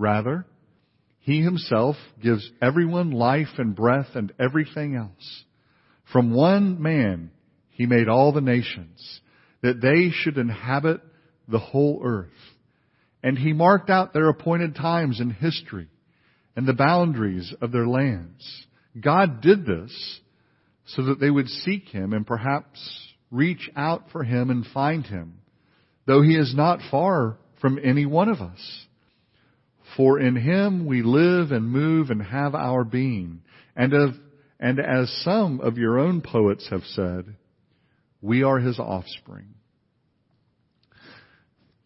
Rather, He Himself gives everyone life and breath and everything else. From one man, He made all the nations, that they should inhabit the whole earth. And He marked out their appointed times in history and the boundaries of their lands. God did this so that they would seek Him and perhaps reach out for Him and find Him, though He is not far from any one of us. For in Him we live and move and have our being. And of, and as some of your own poets have said, we are His offspring.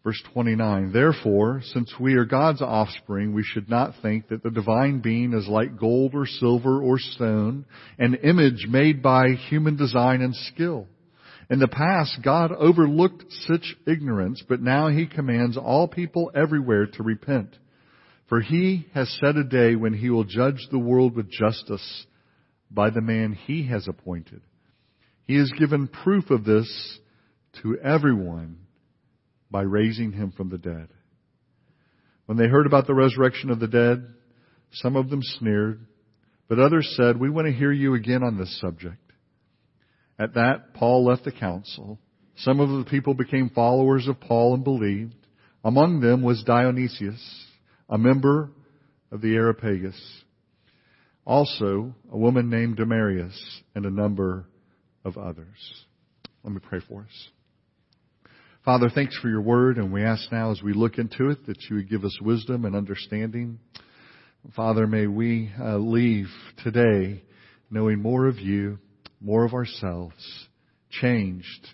Verse 29, Therefore, since we are God's offspring, we should not think that the divine being is like gold or silver or stone, an image made by human design and skill. In the past, God overlooked such ignorance, but now He commands all people everywhere to repent. For He has set a day when He will judge the world with justice by the man He has appointed. He has given proof of this to everyone by raising him from the dead. When they heard about the resurrection of the dead, some of them sneered, but others said, We want to hear you again on this subject. At that, Paul left the council. Some of the people became followers of Paul and believed. Among them was Dionysius, a member of the Areopagus. Also, a woman named Damaris and a number of others. Let me pray for us. Father, thanks for your word, and we ask now as we look into it that you would give us wisdom and understanding. Father, may we uh, leave today knowing more of you, more of ourselves, changed,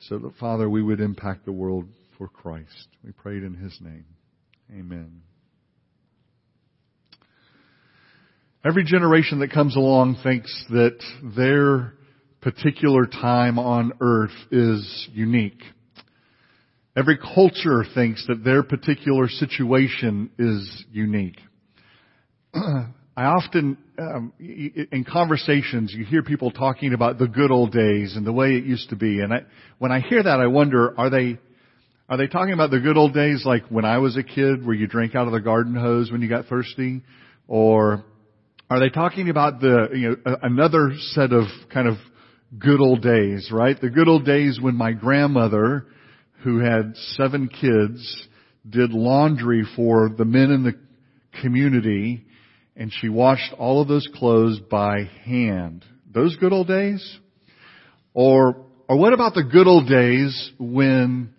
so that, Father, we would impact the world for Christ. We pray it in His name. Amen. Every generation that comes along thinks that their particular time on earth is unique. Every culture thinks that their particular situation is unique. I often, um, in conversations, you hear people talking about the good old days and the way it used to be. And I, when I hear that, I wonder, are they, are they talking about the good old days like when I was a kid where you drank out of the garden hose when you got thirsty? Or are they talking about the, you know, another set of kind of good old days, right? The good old days when my grandmother who had seven kids did laundry for the men in the community and she washed all of those clothes by hand. Those good old days? Or, or what about the good old days when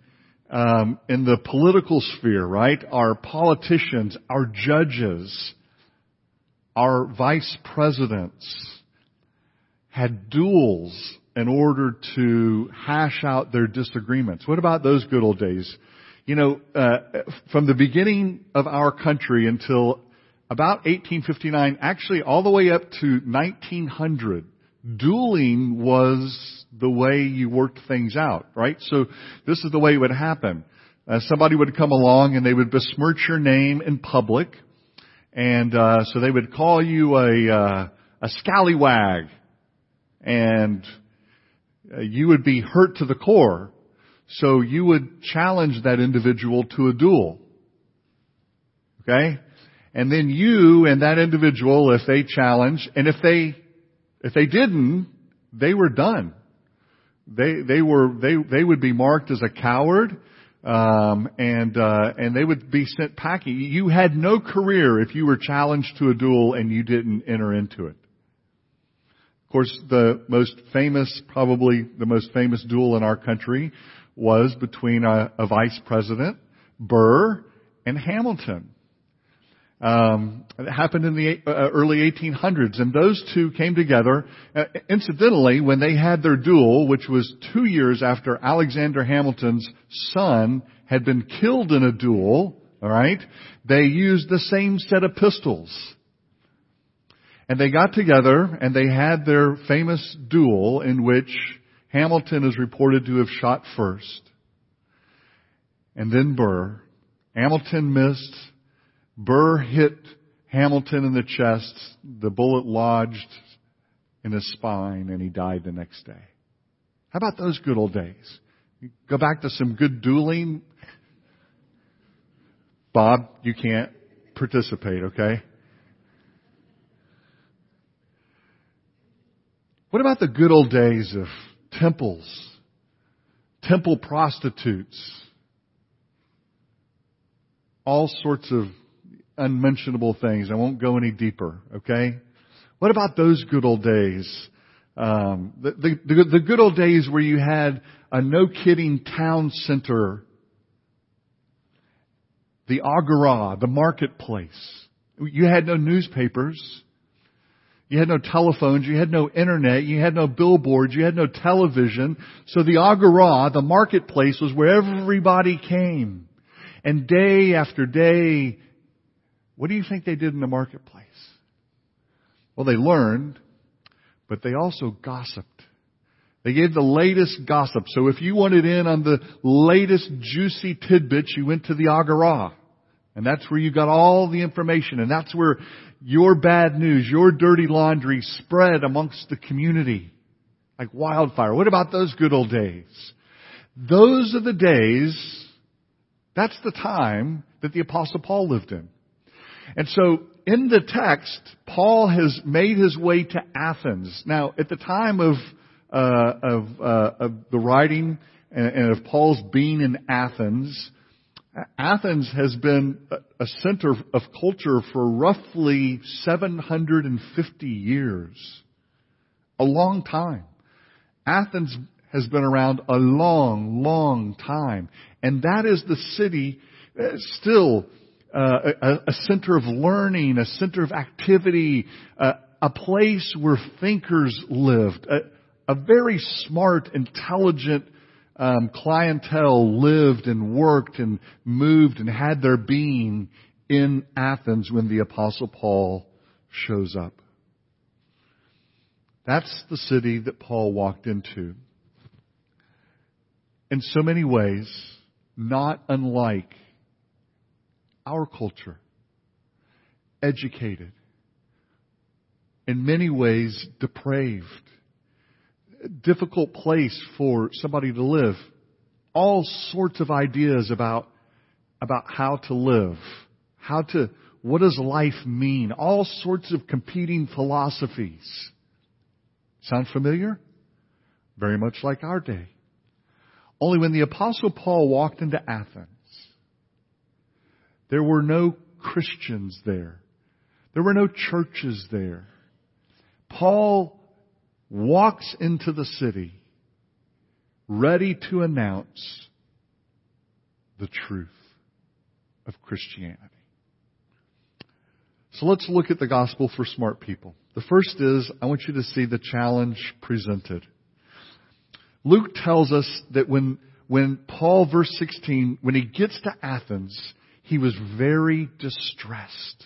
um, in the political sphere, right? Our politicians, our judges, our vice presidents had duels in order to hash out their disagreements. What about those good old days? You know, uh, from the beginning of our country until about 1859, actually all the way up to 1900, dueling was the way you worked things out, right? So this is the way it would happen. Uh, somebody would come along and they would besmirch your name in public, and uh, so they would call you a uh, a scallywag, and uh, you would be hurt to the core. So you would challenge that individual to a duel. Okay? And then you and that individual, if they challenge, and if they, if they didn't, they were done. They, they were, they, they would be marked as a coward, um, and, uh, and they would be sent packing. You had no career if you were challenged to a duel and you didn't enter into it. Of course, the most famous, probably the most famous duel in our country was between a, a vice president, Burr, and Hamilton. Um, it happened in the uh, early 1800s, and those two came together. Uh, incidentally, when they had their duel, which was two years after Alexander Hamilton's son had been killed in a duel, all right, they used the same set of pistols. And they got together and they had their famous duel in which Hamilton is reported to have shot first. And then Burr. Hamilton missed. Burr hit Hamilton in the chest. The bullet lodged in his spine and he died the next day. How about those good old days? go back to some good dueling. Bob, you can't participate, okay? What about the good old days of temples, temple prostitutes, all sorts of unmentionable things. I won't go any deeper, okay? What about those good old days? Um, the, the, the good old days where you had a no kidding town center, the agora, the marketplace. You had no newspapers. You had no telephones. You had no internet. You had no billboards. You had no television. So the agora, the marketplace, was where everybody came. And day after day, what do you think they did in the marketplace? Well, they learned, but they also gossiped. They gave the latest gossip. So if you wanted in on the latest juicy tidbits, you went to the Agora. And that's where you got all the information. And that's where your bad news, your dirty laundry spread amongst the community like wildfire. What about those good old days? Those are the days, that's the time that the apostle Paul lived in. And so in the text, Paul has made his way to Athens. Now, at the time of uh, of, uh, of the writing and, and of Paul's being in Athens, Athens has been a center of culture for roughly 750 years. A long time. Athens has been around a long, long time. And that is the city uh, still uh, a, a, center of learning, a center of activity, uh, a place where thinkers lived, a, a very smart, intelligent um, clientele lived and worked and moved and had their being in Athens when the Apostle Paul shows up. That's the city that Paul walked into. In so many ways, not unlike our culture. Educated. In many ways, depraved. Difficult place for somebody to live. All sorts of ideas about, about how to live. How to, what does life mean? All sorts of competing philosophies. Sound familiar? Very much like our day. Only when the apostle Paul walked into Athens, there were no Christians there. There were no churches there. Paul walks into the city ready to announce the truth of Christianity. So let's look at the gospel for smart people. The first is, I want you to see the challenge presented. Luke tells us that when, when Paul, verse 16, when he gets to Athens, he was very distressed.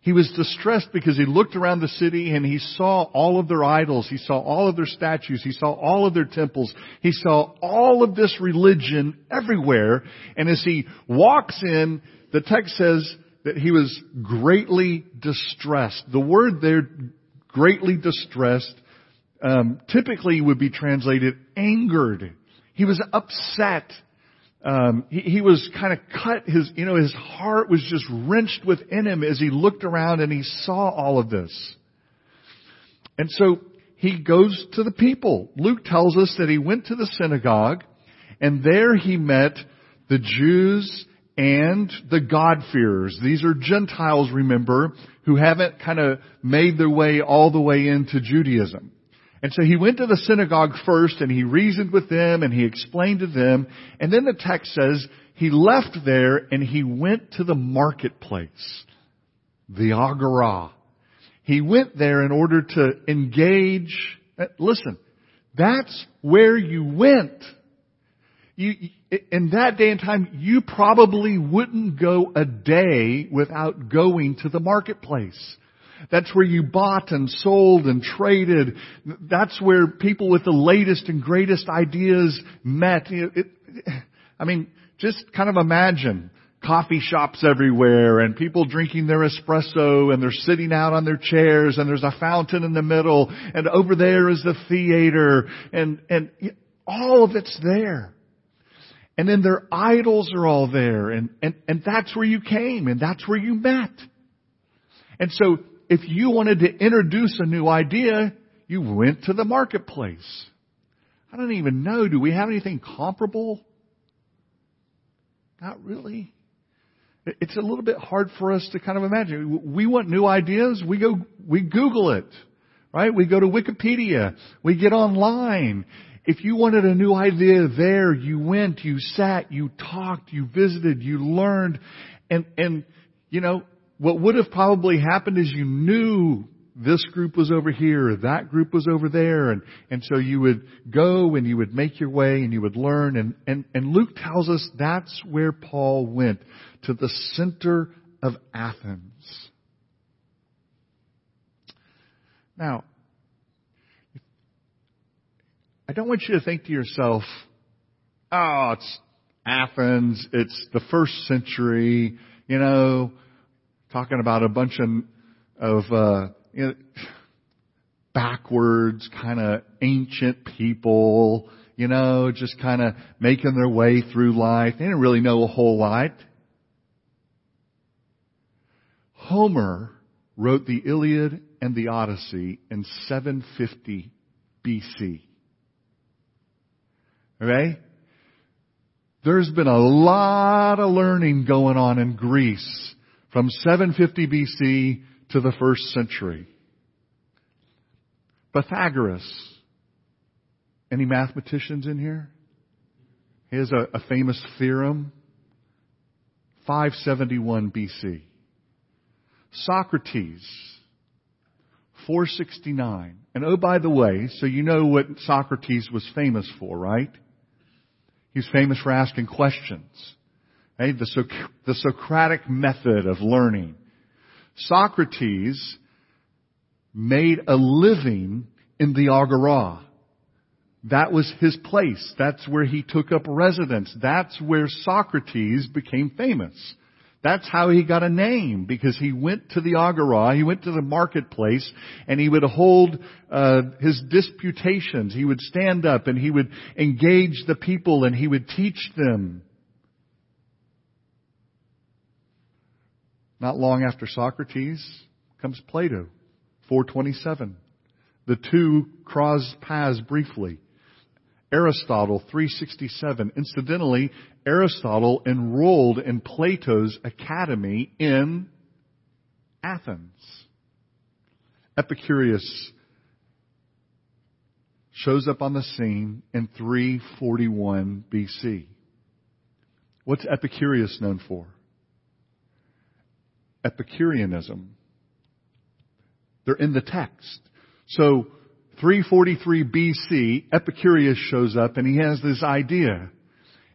He was distressed because he looked around the city and he saw all of their idols. He saw all of their statues. He saw all of their temples. He saw all of this religion everywhere. And as he walks in, the text says that he was greatly distressed. The word there, greatly distressed, um, typically would be translated angered. He was upset um, he, he was kind of cut. His, you know, his heart was just wrenched within him as he looked around and he saw all of this. And so he goes to the people. Luke tells us that he went to the synagogue and there he met the Jews and the God-fearers. These are Gentiles, remember, who haven't kind of made their way all the way into Judaism. And so he went to the synagogue first and he reasoned with them and he explained to them. And then the text says he left there and he went to the marketplace, the agora. He went there in order to engage. Uh, listen, that's where you went. You, in that day and time, you probably wouldn't go a day without going to the marketplace. That's where you bought and sold and traded. That's where people with the latest and greatest ideas met. It, it, I mean, just kind of imagine coffee shops everywhere and people drinking their espresso and they're sitting out on their chairs and there's a fountain in the middle and over there is the theater and, and all of it's there. And then their idols are all there and, and, and that's where you came and that's where you met. And so if you wanted to introduce a new idea, you went to the marketplace. I don't even know, do we have anything comparable? Not really. It's a little bit hard for us to kind of imagine. We want new ideas, we go, we Google it, right? We go to Wikipedia, we get online. If you wanted a new idea there, you went, you sat, you talked, you visited, you learned, and, and, you know, what would have probably happened is you knew this group was over here, that group was over there, and, and so you would go and you would make your way and you would learn, and, and, and Luke tells us that's where Paul went, to the center of Athens. Now, I don't want you to think to yourself, oh, it's Athens, it's the first century, you know, talking about a bunch of, of uh, you know, backwards, kind of ancient people, you know, just kind of making their way through life. They didn't really know a whole lot. Homer wrote the Iliad and the Odyssey in 750 BC. Okay? There's been a lot of learning going on in Greece from 750 BC to the first century. Pythagoras. Any mathematicians in here? He has a, a famous theorem. 571 BC. Socrates. 469. And oh, by the way, so you know what Socrates was famous for, right? He's famous for asking questions. Okay? The, so- the Socratic method of learning. Socrates made a living in the Agora. That was his place. That's where he took up residence. That's where Socrates became famous. That's how he got a name because he went to the agora, he went to the marketplace, and he would hold uh, his disputations. He would stand up and he would engage the people and he would teach them. Not long after Socrates comes Plato, 427. The two cross paths briefly. Aristotle, 367. Incidentally, Aristotle enrolled in Plato's academy in Athens. Epicurus shows up on the scene in 341 BC. What's Epicurus known for? Epicureanism. They're in the text. So 343 BC, Epicurus shows up and he has this idea.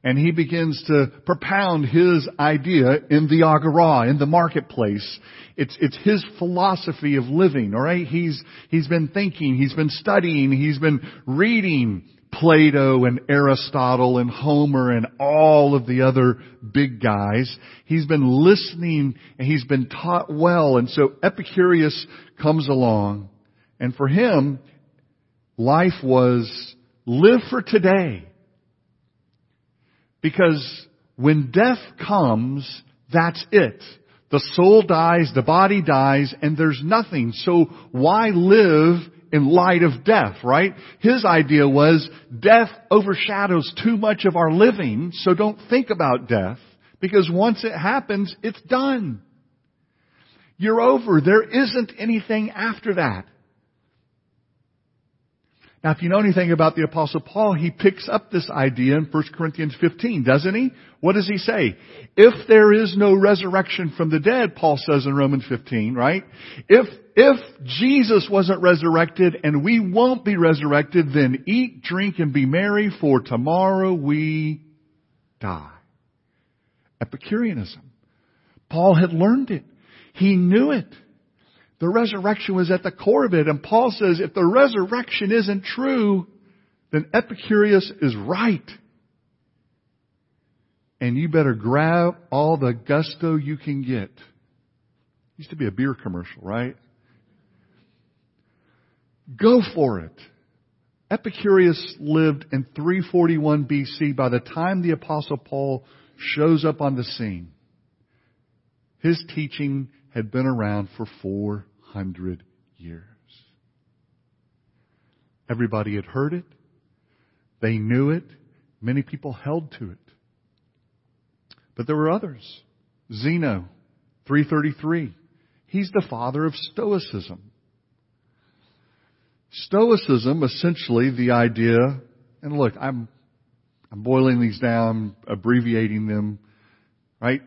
And he begins to propound his idea in the agora, in the marketplace. It's, it's his philosophy of living, alright? He's, he's been thinking, he's been studying, he's been reading Plato and Aristotle and Homer and all of the other big guys. He's been listening and he's been taught well. And so Epicurus comes along and for him, life was live for today. Because when death comes, that's it. The soul dies, the body dies, and there's nothing. So why live in light of death, right? His idea was death overshadows too much of our living, so don't think about death, because once it happens, it's done. You're over. There isn't anything after that. Now, if you know anything about the apostle Paul, he picks up this idea in 1 Corinthians 15, doesn't he? What does he say? If there is no resurrection from the dead, Paul says in Romans 15, right? If, if Jesus wasn't resurrected and we won't be resurrected, then eat, drink, and be merry, for tomorrow we die. Epicureanism. Paul had learned it. He knew it. The resurrection was at the core of it. And Paul says if the resurrection isn't true, then Epicurus is right. And you better grab all the gusto you can get. Used to be a beer commercial, right? Go for it. Epicurus lived in 341 BC. By the time the apostle Paul shows up on the scene, his teaching had been around for 400 years. Everybody had heard it. They knew it. Many people held to it. But there were others. Zeno, 333. He's the father of Stoicism. Stoicism, essentially the idea, and look, I'm, I'm boiling these down, abbreviating them, right?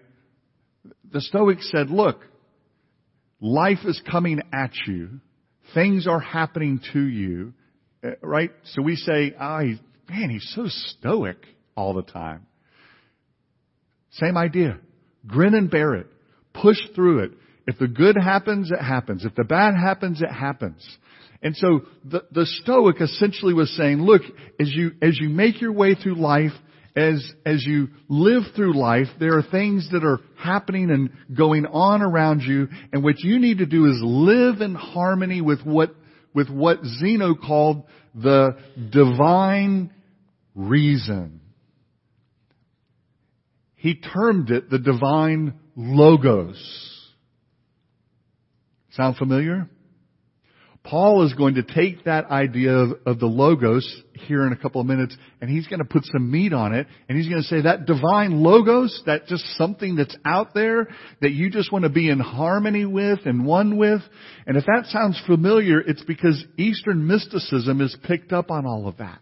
The Stoics said, look, life is coming at you. Things are happening to you, eh, right? So we say, ah, oh, man, he's so stoic all the time. Same idea. Grin and bear it. Push through it. If the good happens, it happens. If the bad happens, it happens. And so the, the Stoic essentially was saying, look, as you, as you make your way through life, as, as you live through life, there are things that are happening and going on around you, and what you need to do is live in harmony with what, with what Zeno called the divine reason. He termed it the divine logos. Sound familiar? Paul is going to take that idea of, of, the logos here in a couple of minutes and he's going to put some meat on it and he's going to say that divine logos, that just something that's out there that you just want to be in harmony with and one with. And if that sounds familiar, it's because Eastern mysticism is picked up on all of that.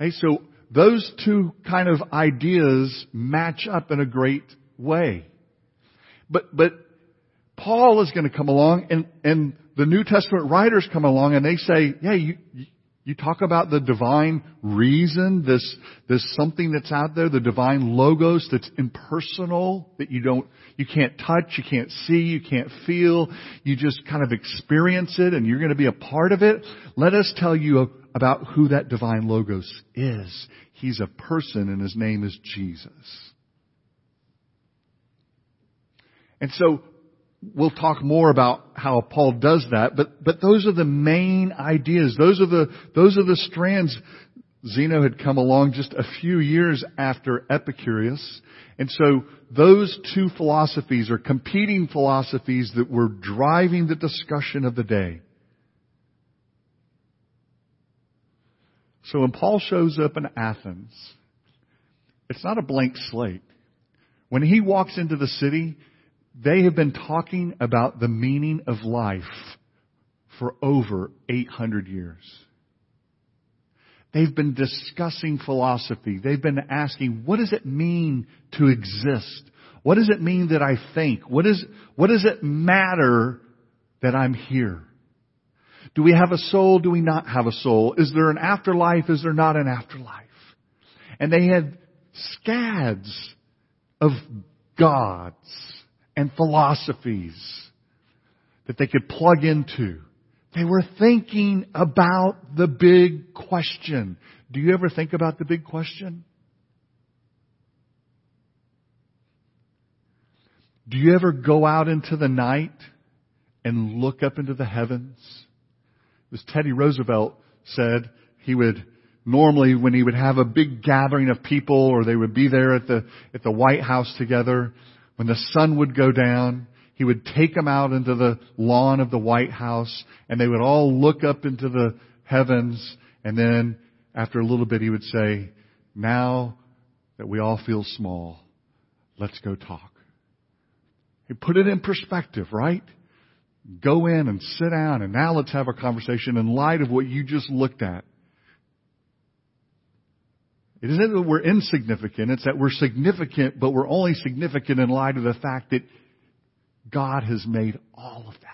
Okay, so those two kind of ideas match up in a great way. But, but Paul is going to come along and, and the New Testament writers come along and they say, yeah, you, you talk about the divine reason, this, this something that's out there, the divine logos that's impersonal, that you don't, you can't touch, you can't see, you can't feel, you just kind of experience it and you're going to be a part of it. Let us tell you about who that divine logos is. He's a person and his name is Jesus. And so we'll talk more about how Paul does that, but, but those are the main ideas. Those are the, those are the strands. Zeno had come along just a few years after Epicurus. And so those two philosophies are competing philosophies that were driving the discussion of the day. So when Paul shows up in Athens, it's not a blank slate. When he walks into the city, they have been talking about the meaning of life for over 800 years. They've been discussing philosophy. They've been asking, what does it mean to exist? What does it mean that I think? What, is, what does it matter that I'm here? Do we have a soul? Do we not have a soul? Is there an afterlife? Is there not an afterlife? And they had scads of gods and philosophies that they could plug into. They were thinking about the big question. Do you ever think about the big question? Do you ever go out into the night and look up into the heavens? As Teddy Roosevelt said, he would normally when he would have a big gathering of people or they would be there at the, at the White House together, when the sun would go down, he would take them out into the lawn of the White House and they would all look up into the heavens and then after a little bit he would say, now that we all feel small, let's go talk. He put it in perspective, right? Go in and sit down and now let's have a conversation in light of what you just looked at. It isn't that we're insignificant, it's that we're significant, but we're only significant in light of the fact that God has made all of that.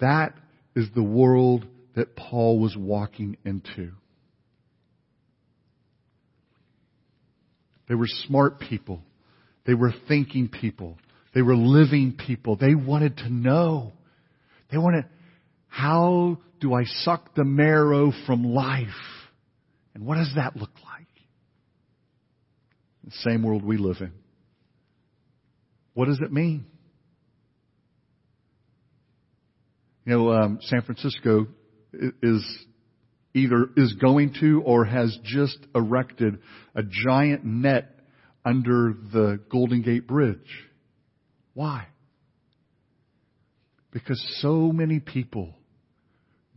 That is the world that Paul was walking into. They were smart people. They were thinking people. They were living people. They wanted to know. They wanted, how do I suck the marrow from life? And what does that look like? The same world we live in. What does it mean? You know, um, San Francisco is either is going to or has just erected a giant net under the Golden Gate Bridge. Why? Because so many people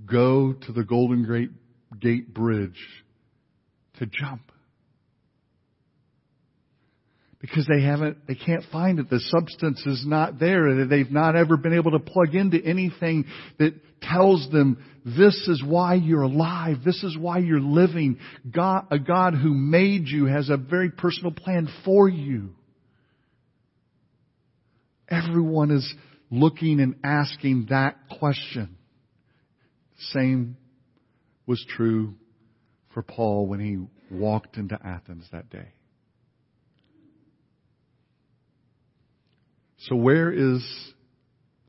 go to the Golden Gate Bridge to jump because they haven't, they can't find it. The substance is not there. They've not ever been able to plug into anything that tells them this is why you're alive. This is why you're living. God, a God who made you has a very personal plan for you. Everyone is looking and asking that question. Same was true for Paul when he walked into Athens that day. So where is,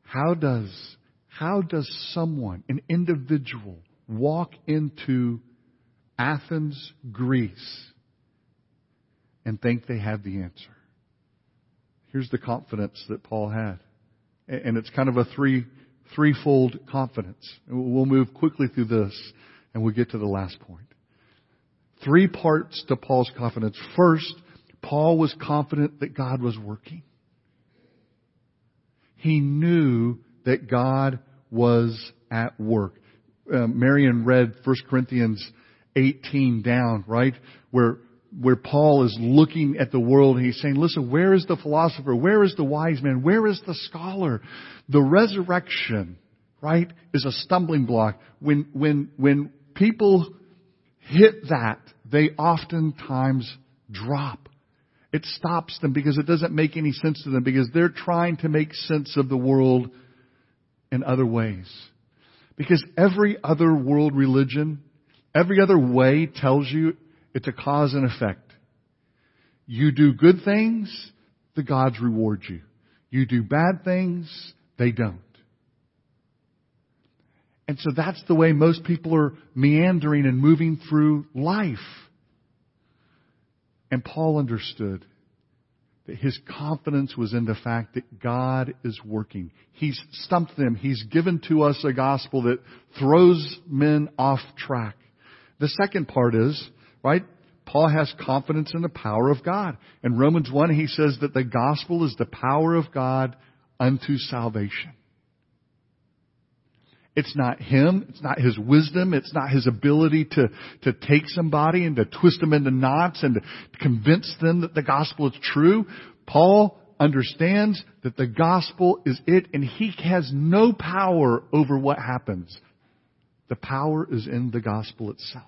how does, how does someone, an individual, walk into Athens, Greece, and think they have the answer? Here's the confidence that Paul had. And it's kind of a three, threefold confidence. We'll move quickly through this and we'll get to the last point. Three parts to Paul's confidence. First, Paul was confident that God was working. He knew that God was at work. Uh, Marion read 1 Corinthians 18 down, right? Where, where Paul is looking at the world and he's saying, listen, where is the philosopher? Where is the wise man? Where is the scholar? The resurrection, right, is a stumbling block. When, when, when people hit that, they oftentimes drop. It stops them because it doesn't make any sense to them because they're trying to make sense of the world in other ways. Because every other world religion, every other way tells you it's a cause and effect. You do good things, the gods reward you. You do bad things, they don't. And so that's the way most people are meandering and moving through life. And Paul understood that his confidence was in the fact that God is working. He's stumped them. He's given to us a gospel that throws men off track. The second part is, right, Paul has confidence in the power of God. In Romans 1, he says that the gospel is the power of God unto salvation. It's not him. It's not his wisdom. It's not his ability to, to take somebody and to twist them into knots and to convince them that the gospel is true. Paul understands that the gospel is it and he has no power over what happens. The power is in the gospel itself.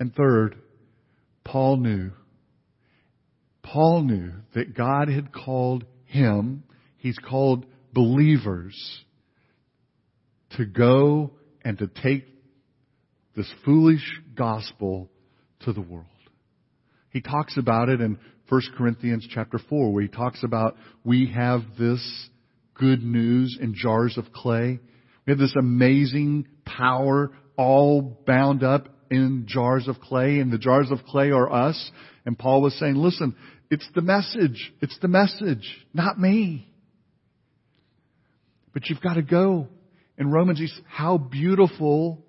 And third, Paul knew, Paul knew that God had called him, he's called believers to go and to take this foolish gospel to the world. He talks about it in 1 Corinthians chapter 4 where he talks about we have this good news in jars of clay. We have this amazing power all bound up in jars of clay and the jars of clay are us. And Paul was saying, listen, it's the message. It's the message, not me. But you've got to go. In Romans, he's, how beautiful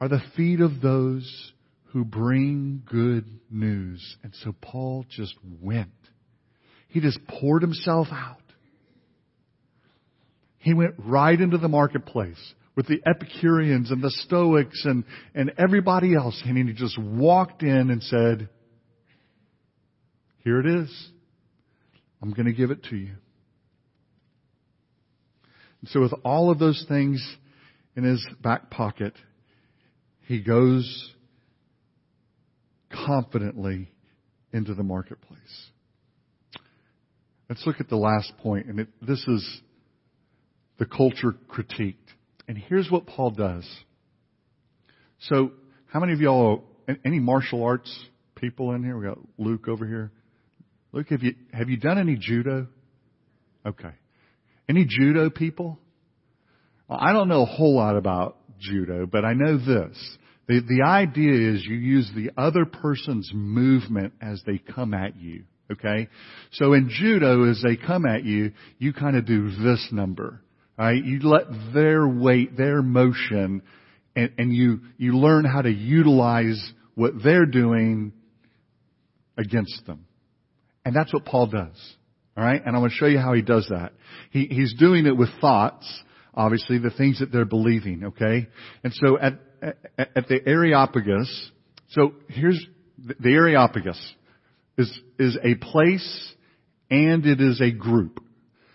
are the feet of those who bring good news. And so Paul just went. He just poured himself out. He went right into the marketplace with the Epicureans and the Stoics and, and everybody else. And he just walked in and said, here it is. I'm going to give it to you. And so with all of those things in his back pocket, he goes confidently into the marketplace. Let's look at the last point, and it, this is the culture critiqued. And here's what Paul does. So, how many of y'all, any martial arts people in here? We got Luke over here. Luke, have you, have you done any judo? Okay. Any judo people? Well, I don't know a whole lot about judo, but I know this. The, the idea is you use the other person's movement as they come at you. Okay? So in judo, as they come at you, you kind of do this number. Right? You let their weight, their motion, and, and you, you learn how to utilize what they're doing against them. And that's what Paul does. Alright? And I'm going to show you how he does that. He, he's doing it with thoughts, obviously, the things that they're believing, okay? And so at, at, at the Areopagus, so here's, the Areopagus is, is a place and it is a group.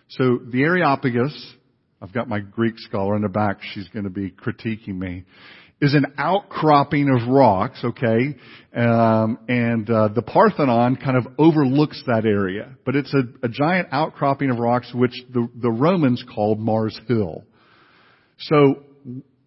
So the Areopagus, I've got my Greek scholar in the back, she's going to be critiquing me, is an outcropping of rocks, okay? Um, and uh, the Parthenon kind of overlooks that area, but it's a, a giant outcropping of rocks which the, the Romans called Mars Hill. So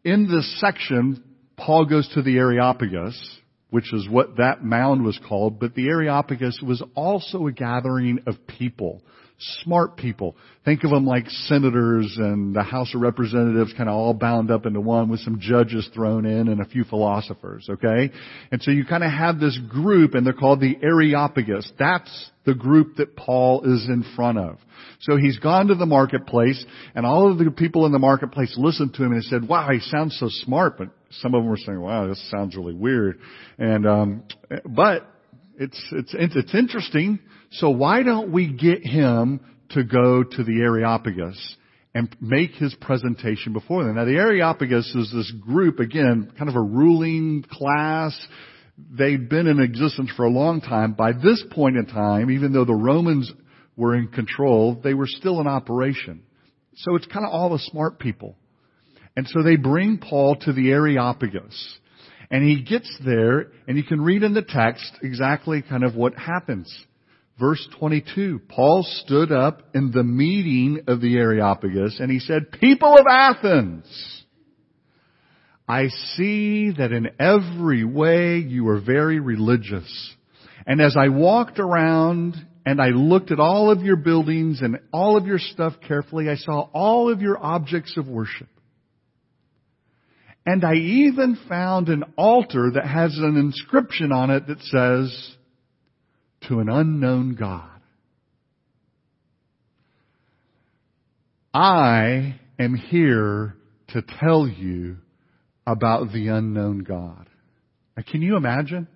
in this section, Paul goes to the Areopagus, which is what that mound was called, but the Areopagus was also a gathering of people smart people. Think of them like senators and the House of Representatives kind of all bound up into one with some judges thrown in and a few philosophers, okay? And so you kind of have this group and they're called the Areopagus. That's the group that Paul is in front of. So he's gone to the marketplace and all of the people in the marketplace listened to him and said, wow, he sounds so smart, but some of them were saying, wow, this sounds really weird. And, um, but it's, it's, it's interesting. So why don't we get him to go to the Areopagus and make his presentation before them? Now the Areopagus is this group, again, kind of a ruling class. They've been in existence for a long time. By this point in time, even though the Romans were in control, they were still in operation. So it's kind of all the smart people. And so they bring Paul to the Areopagus. And he gets there, and you can read in the text exactly kind of what happens. Verse 22, Paul stood up in the meeting of the Areopagus and he said, People of Athens, I see that in every way you are very religious. And as I walked around and I looked at all of your buildings and all of your stuff carefully, I saw all of your objects of worship. And I even found an altar that has an inscription on it that says, to an unknown God. I am here to tell you about the unknown God. Now, can you imagine?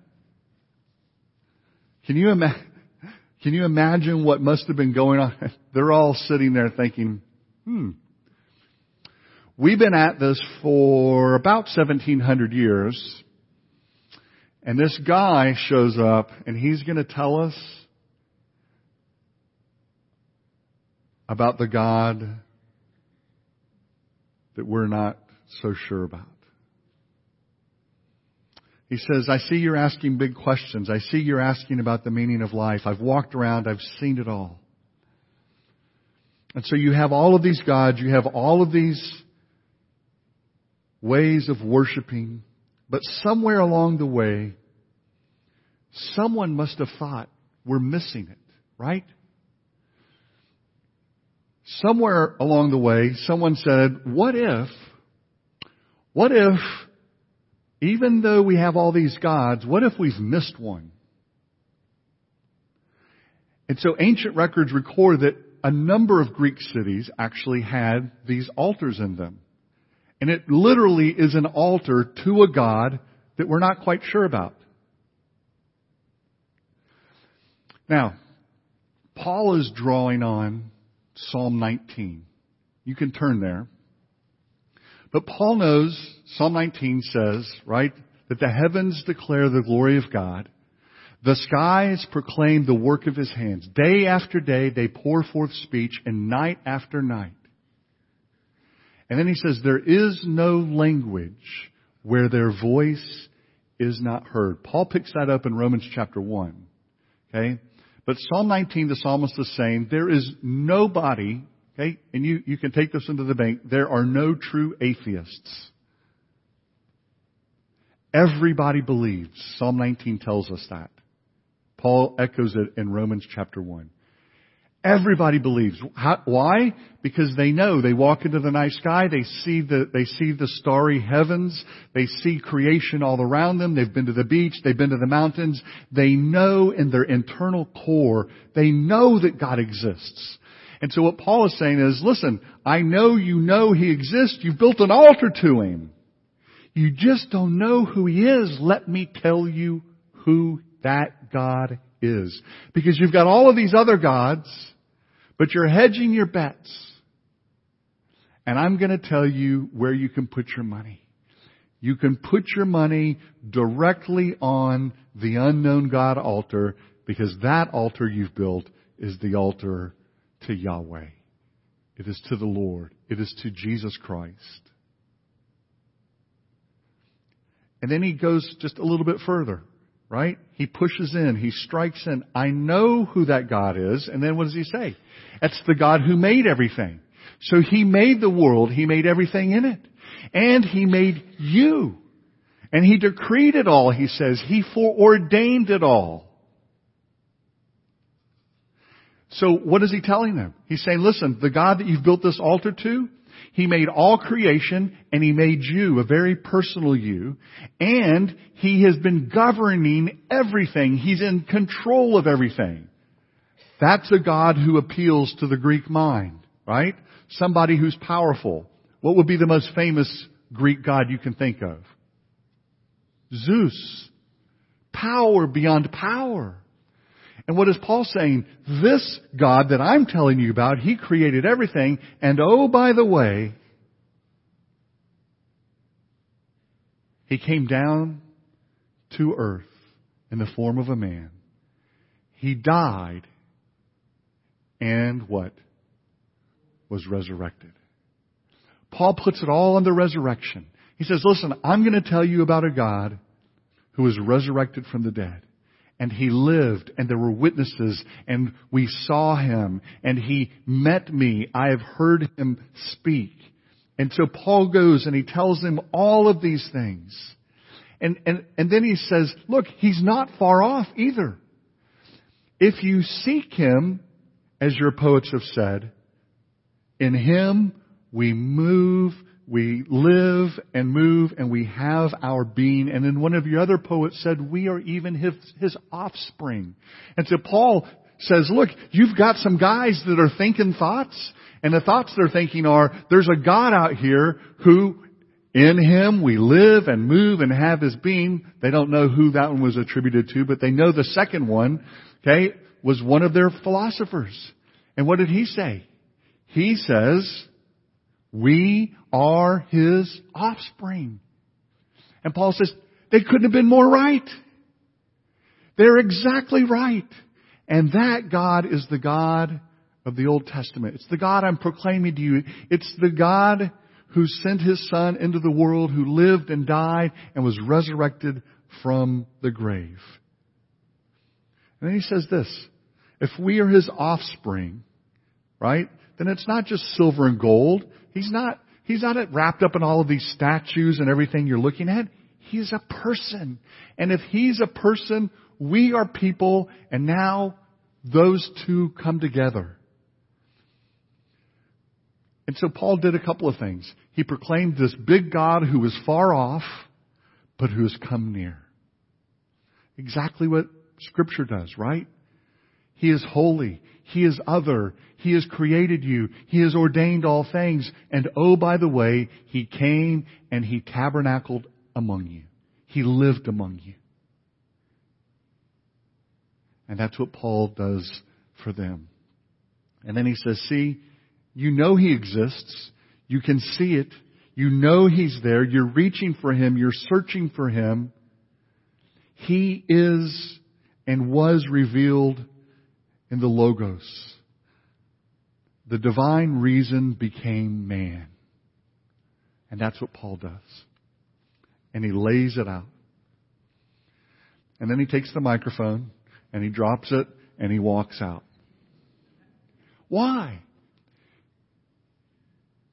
Can you imagine? Can you imagine what must have been going on? They're all sitting there thinking, hmm, we've been at this for about 1700 years. And this guy shows up and he's going to tell us about the God that we're not so sure about. He says, I see you're asking big questions. I see you're asking about the meaning of life. I've walked around. I've seen it all. And so you have all of these gods. You have all of these ways of worshiping. But somewhere along the way, someone must have thought, we're missing it, right? Somewhere along the way, someone said, what if, what if, even though we have all these gods, what if we've missed one? And so ancient records record that a number of Greek cities actually had these altars in them. And it literally is an altar to a God that we're not quite sure about. Now, Paul is drawing on Psalm 19. You can turn there. But Paul knows Psalm 19 says, right, that the heavens declare the glory of God. The skies proclaim the work of his hands. Day after day they pour forth speech and night after night. And then he says, there is no language where their voice is not heard. Paul picks that up in Romans chapter 1. Okay? But Psalm 19, the psalmist is saying, there is nobody, okay, and you, you can take this into the bank, there are no true atheists. Everybody believes. Psalm 19 tells us that. Paul echoes it in Romans chapter 1. Everybody believes. How, why? Because they know. They walk into the night sky. They see the, they see the starry heavens. They see creation all around them. They've been to the beach. They've been to the mountains. They know in their internal core, they know that God exists. And so what Paul is saying is, listen, I know you know he exists. You've built an altar to him. You just don't know who he is. Let me tell you who that God is. Because you've got all of these other gods, but you're hedging your bets. And I'm going to tell you where you can put your money. You can put your money directly on the unknown God altar because that altar you've built is the altar to Yahweh. It is to the Lord. It is to Jesus Christ. And then he goes just a little bit further, right? He pushes in. He strikes in. I know who that God is. And then what does he say? That's the God who made everything. So he made the world. He made everything in it. And he made you. And he decreed it all, he says. He foreordained it all. So what is he telling them? He's saying, listen, the God that you've built this altar to, he made all creation and He made you, a very personal you, and He has been governing everything. He's in control of everything. That's a God who appeals to the Greek mind, right? Somebody who's powerful. What would be the most famous Greek God you can think of? Zeus. Power beyond power. And what is Paul saying? This God that I'm telling you about, He created everything, and oh, by the way, He came down to earth in the form of a man. He died and what? Was resurrected. Paul puts it all on the resurrection. He says, listen, I'm going to tell you about a God who was resurrected from the dead and he lived and there were witnesses and we saw him and he met me. I have heard him speak. And so Paul goes and he tells them all of these things. And, and, and then he says, look, he's not far off either. If you seek him, as your poets have said, in him we move we live and move and we have our being. And then one of your other poets said, we are even his, his offspring. And so Paul says, look, you've got some guys that are thinking thoughts, and the thoughts they're thinking are, there's a God out here who in him we live and move and have his being. They don't know who that one was attributed to, but they know the second one, okay, was one of their philosophers. And what did he say? He says, we are his offspring. And Paul says, they couldn't have been more right. They're exactly right. And that God is the God of the Old Testament. It's the God I'm proclaiming to you. It's the God who sent his son into the world, who lived and died and was resurrected from the grave. And then he says this, if we are his offspring, right, then it's not just silver and gold. He's not, he's not wrapped up in all of these statues and everything you're looking at. He's a person. And if he's a person, we are people, and now those two come together. And so Paul did a couple of things. He proclaimed this big God who was far off, but who has come near. Exactly what scripture does, right? He is holy. He is other. He has created you. He has ordained all things. And oh, by the way, He came and He tabernacled among you. He lived among you. And that's what Paul does for them. And then he says, see, you know He exists. You can see it. You know He's there. You're reaching for Him. You're searching for Him. He is and was revealed in the Logos. The divine reason became man. And that's what Paul does. And he lays it out. And then he takes the microphone and he drops it and he walks out. Why?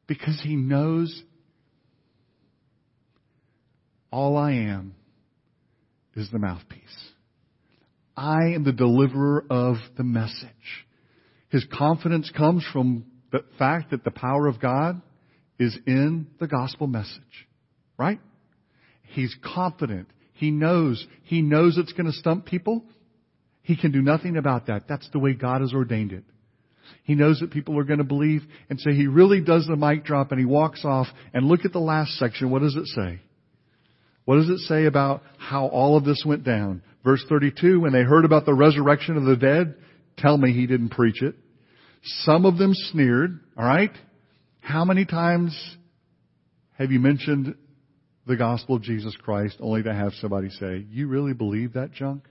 Because he knows all I am is the mouthpiece. I am the deliverer of the message. His confidence comes from the fact that the power of God is in the gospel message. Right? He's confident. He knows. He knows it's going to stump people. He can do nothing about that. That's the way God has ordained it. He knows that people are going to believe. And so he really does the mic drop and he walks off. And look at the last section. What does it say? What does it say about how all of this went down? Verse 32, when they heard about the resurrection of the dead, tell me he didn't preach it. Some of them sneered, alright? How many times have you mentioned the gospel of Jesus Christ only to have somebody say, you really believe that junk?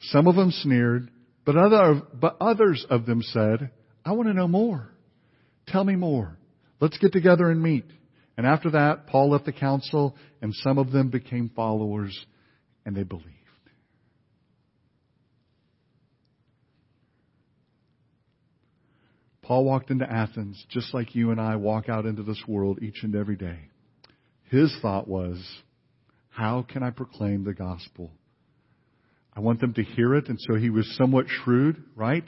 Some of them sneered, but, other, but others of them said, I want to know more. Tell me more. Let's get together and meet. And after that, Paul left the council, and some of them became followers, and they believed. Paul walked into Athens just like you and I walk out into this world each and every day. His thought was, how can I proclaim the gospel I want them to hear it. And so he was somewhat shrewd, right?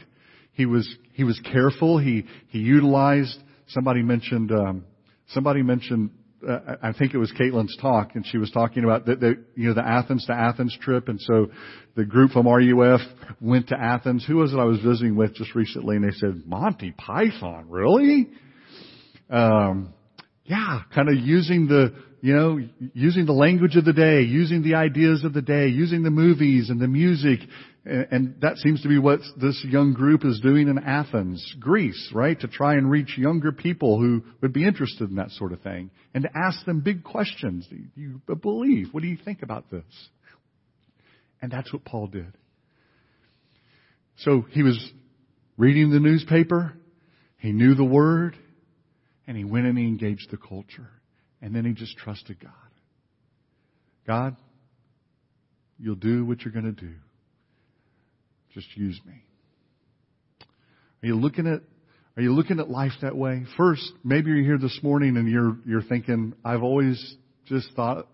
He was, he was careful. He, he utilized, somebody mentioned, um, somebody mentioned, uh, I think it was Caitlin's talk, and she was talking about the, the, you know, the Athens to Athens trip, and so the group from RUF went to Athens. Who was it I was visiting with just recently? And they said, Monty Python, really? Um, yeah, kind of using the, you know, using the language of the day, using the ideas of the day, using the movies and the music. And that seems to be what this young group is doing in Athens, Greece, right? To try and reach younger people who would be interested in that sort of thing. And to ask them big questions. Do you believe? What do you think about this? And that's what Paul did. So he was reading the newspaper. He knew the word. And he went and he engaged the culture. And then he just trusted God. God, you'll do what you're going to do. Just use me. Are you looking at are you looking at life that way? First, maybe you're here this morning and you're you're thinking, I've always just thought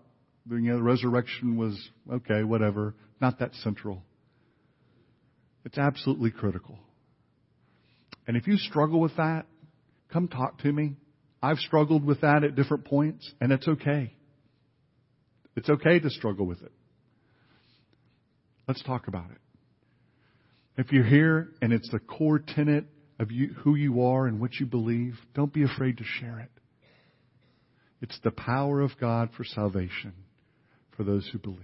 you know, the resurrection was okay, whatever, not that central. It's absolutely critical. And if you struggle with that, come talk to me. I've struggled with that at different points, and it's okay. It's okay to struggle with it. Let's talk about it. If you're here and it's the core tenet of you, who you are and what you believe, don't be afraid to share it. It's the power of God for salvation for those who believe.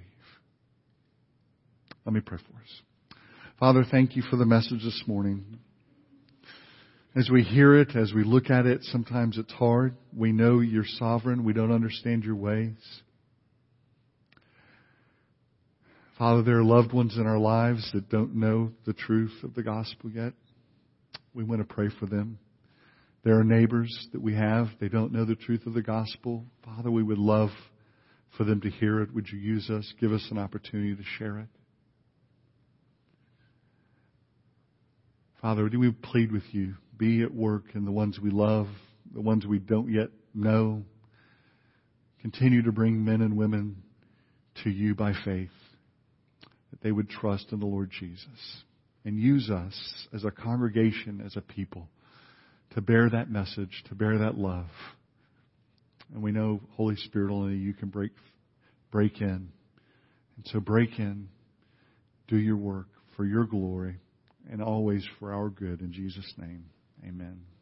Let me pray for us. Father, thank you for the message this morning. As we hear it, as we look at it, sometimes it's hard. We know you're sovereign. We don't understand your ways. Father, there are loved ones in our lives that don't know the truth of the gospel yet. We want to pray for them. There are neighbors that we have, they don't know the truth of the gospel. Father, we would love for them to hear it. Would you use us? Give us an opportunity to share it. Father, do we plead with you? Be at work in the ones we love, the ones we don't yet know. Continue to bring men and women to you by faith, they would trust in the Lord Jesus. And use us as a congregation, as a people, to bear that message, to bear that love. And we know, Holy Spirit, only you can break, break in. And so break in, do your work for your glory and always for our good. In Jesus' name, amen.